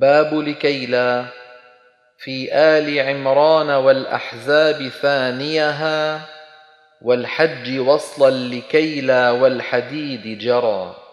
باب لكيلا في آل عمران والأحزاب ثانيها والحج وصلا لكيلا والحديد جرى.